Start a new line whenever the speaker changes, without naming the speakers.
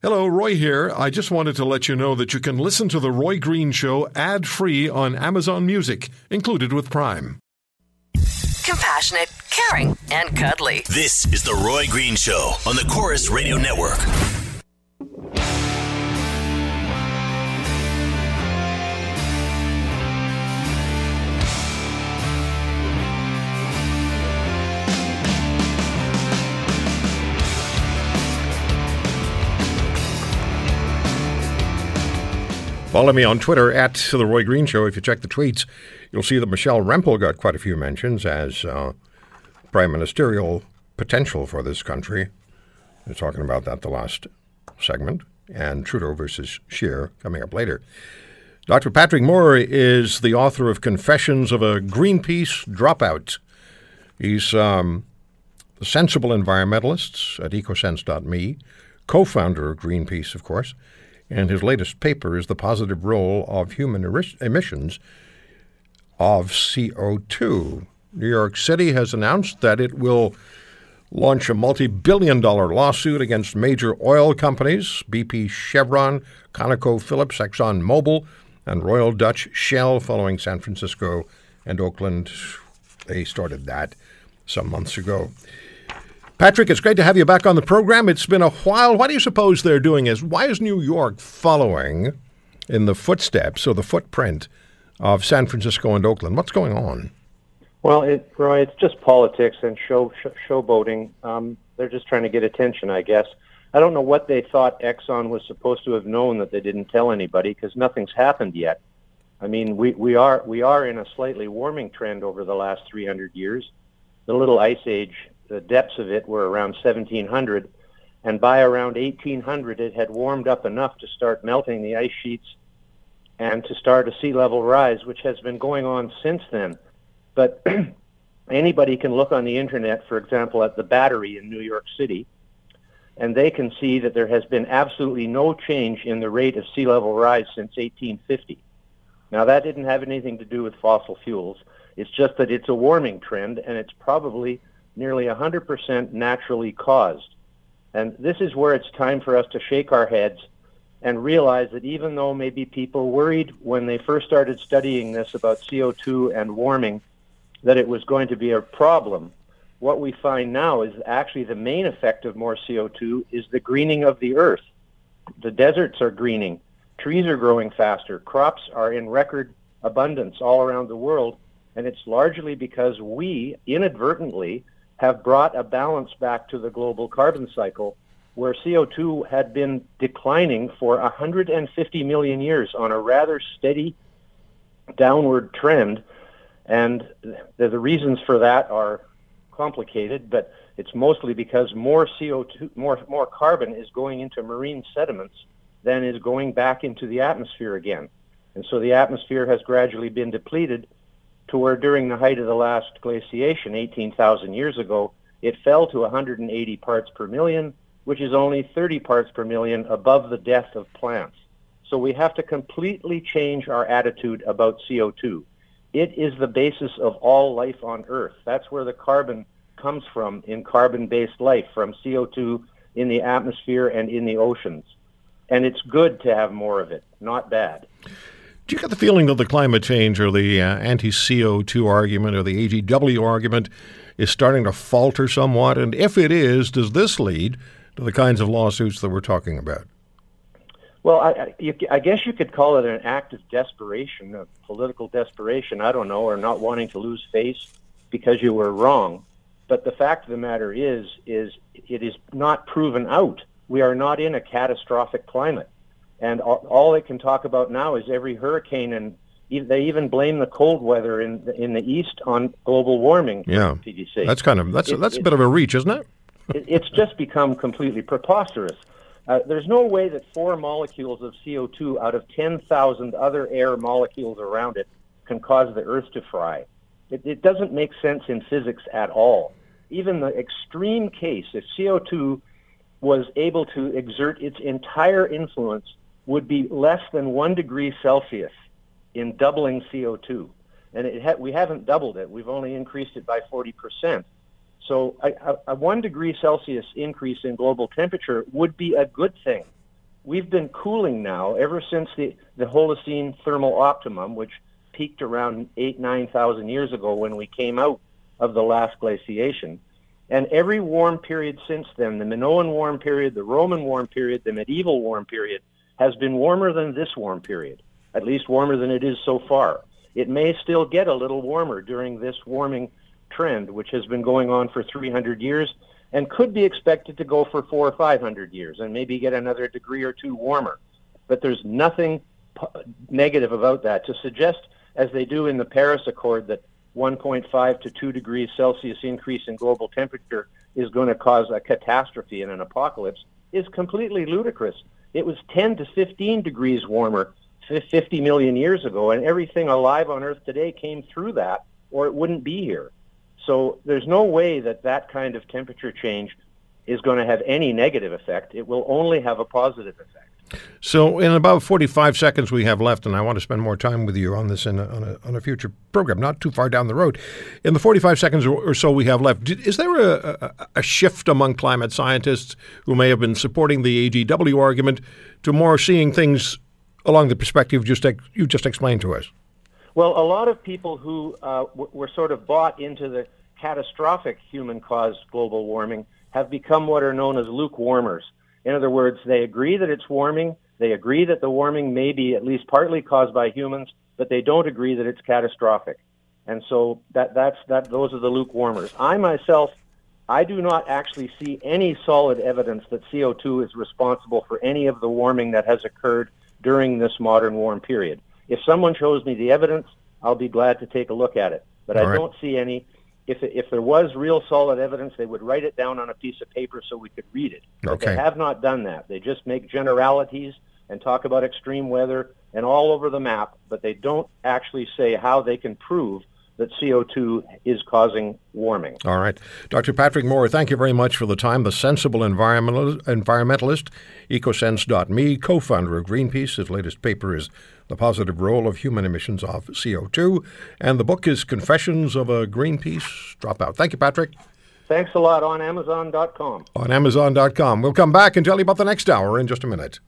Hello, Roy here. I just wanted to let you know that you can listen to The Roy Green Show ad free on Amazon Music, included with Prime.
Compassionate, caring, and cuddly.
This is The Roy Green Show on the Corus Radio Network.
Follow me on Twitter at The Roy Green Show. If you check the tweets, you'll see that Michelle Rempel got quite a few mentions as uh, prime ministerial potential for this country. We're talking about that the last segment. And Trudeau versus Scheer coming up later. Dr. Patrick Moore is the author of Confessions of a Greenpeace Dropout. He's um, sensible environmentalist at ecosense.me, co founder of Greenpeace, of course and his latest paper is The Positive Role of Human Emissions of CO2. New York City has announced that it will launch a multi billion dollar lawsuit against major oil companies BP, Chevron, ConocoPhillips, ExxonMobil, and Royal Dutch Shell following San Francisco and Oakland. They started that some months ago. Patrick, it's great to have you back on the program. It's been a while. What do you suppose they're doing? Is why is New York following in the footsteps or the footprint of San Francisco and Oakland? What's going on?
Well, it, Roy, it's just politics and show, show showboating. Um, they're just trying to get attention, I guess. I don't know what they thought Exxon was supposed to have known that they didn't tell anybody because nothing's happened yet. I mean, we, we are we are in a slightly warming trend over the last 300 years. The little ice age the depths of it were around 1700, and by around 1800 it had warmed up enough to start melting the ice sheets and to start a sea level rise, which has been going on since then. But anybody can look on the internet, for example, at the Battery in New York City, and they can see that there has been absolutely no change in the rate of sea level rise since 1850. Now, that didn't have anything to do with fossil fuels. It's just that it's a warming trend, and it's probably nearly 100% naturally caused. And this is where it's time for us to shake our heads and realize that even though maybe people worried when they first started studying this about CO2 and warming that it was going to be a problem, what we find now is actually the main effect of more CO2 is the greening of the earth. The deserts are greening, trees are growing faster, crops are in record abundance all around the world, and it's largely because we inadvertently have brought a balance back to the global carbon cycle where CO2 had been declining for 150 million years on a rather steady downward trend. And the, the reasons for that are complicated, but it's mostly because more CO2, more, more carbon is going into marine sediments than is going back into the atmosphere again. And so the atmosphere has gradually been depleted to where during the height of the last glaciation 18,000 years ago, it fell to 180 parts per million, which is only 30 parts per million above the death of plants. So we have to completely change our attitude about CO2. It is the basis of all life on Earth. That's where the carbon comes from in carbon-based life, from CO2 in the atmosphere and in the oceans. And it's good to have more of it, not bad.
Do you get the feeling that the climate change or the uh, anti CO2 argument or the AGW argument is starting to falter somewhat? And if it is, does this lead to the kinds of lawsuits that we're talking about?
Well, I, I, I guess you could call it an act of desperation, of political desperation, I don't know, or not wanting to lose face because you were wrong. But the fact of the matter is, is it is not proven out. We are not in a catastrophic climate. And all, all they can talk about now is every hurricane, and they even blame the cold weather in the, in the east on global warming.
Yeah. That's kind of that's it, that's a bit of a reach, isn't it?
it it's just become completely preposterous. Uh, there's no way that four molecules of CO2 out of 10,000 other air molecules around it can cause the Earth to fry. It, it doesn't make sense in physics at all. Even the extreme case, if CO2 was able to exert its entire influence would be less than one degree Celsius in doubling CO2. And ha- we haven't doubled it. We've only increased it by 40%. So a, a, one degree Celsius increase in global temperature would be a good thing we've been cooling now ever since the, the Holocene thermal optimum, which peaked around eight, 9,000 years ago when we came out of the last glaciation. And every warm period since then, the Minoan warm period, the Roman warm period, the medieval warm period, has been warmer than this warm period, at least warmer than it is so far. It may still get a little warmer during this warming trend, which has been going on for 300 years and could be expected to go for four or 500 years and maybe get another degree or two warmer. But there's nothing negative about that. To suggest, as they do in the Paris Accord, that 1.5 to 2 degrees Celsius increase in global temperature is going to cause a catastrophe and an apocalypse is completely ludicrous. It was 10 to 15 degrees warmer 50 million years ago, and everything alive on Earth today came through that, or it wouldn't be here. So there's no way that that kind of temperature change is going to have any negative effect. It will only have a positive effect.
So, in about 45 seconds we have left, and I want to spend more time with you on this in a, on, a, on a future program, not too far down the road. In the 45 seconds or so we have left, is there a, a, a shift among climate scientists who may have been supporting the AGW argument to more seeing things along the perspective just you just explained to us?
Well, a lot of people who uh, w- were sort of bought into the catastrophic human-caused global warming have become what are known as lukewarmers. In other words, they agree that it's warming. They agree that the warming may be at least partly caused by humans, but they don't agree that it's catastrophic. And so that, that's, that, those are the lukewarmers. I myself, I do not actually see any solid evidence that CO2 is responsible for any of the warming that has occurred during this modern warm period. If someone shows me the evidence, I'll be glad to take a look at it. But All I right. don't see any if if there was real solid evidence, they would write it down on a piece of paper so we could read it. But they have not done that. They just make generalities and talk about extreme weather and all over the map, but they don't actually say how they can prove that CO2 is causing warming.
All right. Dr. Patrick Moore, thank you very much for the time. The Sensible Environmentalist, environmentalist ecosense.me, co founder of Greenpeace. His latest paper is The Positive Role of Human Emissions of CO2. And the book is Confessions of a Greenpeace Dropout. Thank you, Patrick.
Thanks a lot on Amazon.com.
On Amazon.com. We'll come back and tell you about the next hour in just a minute.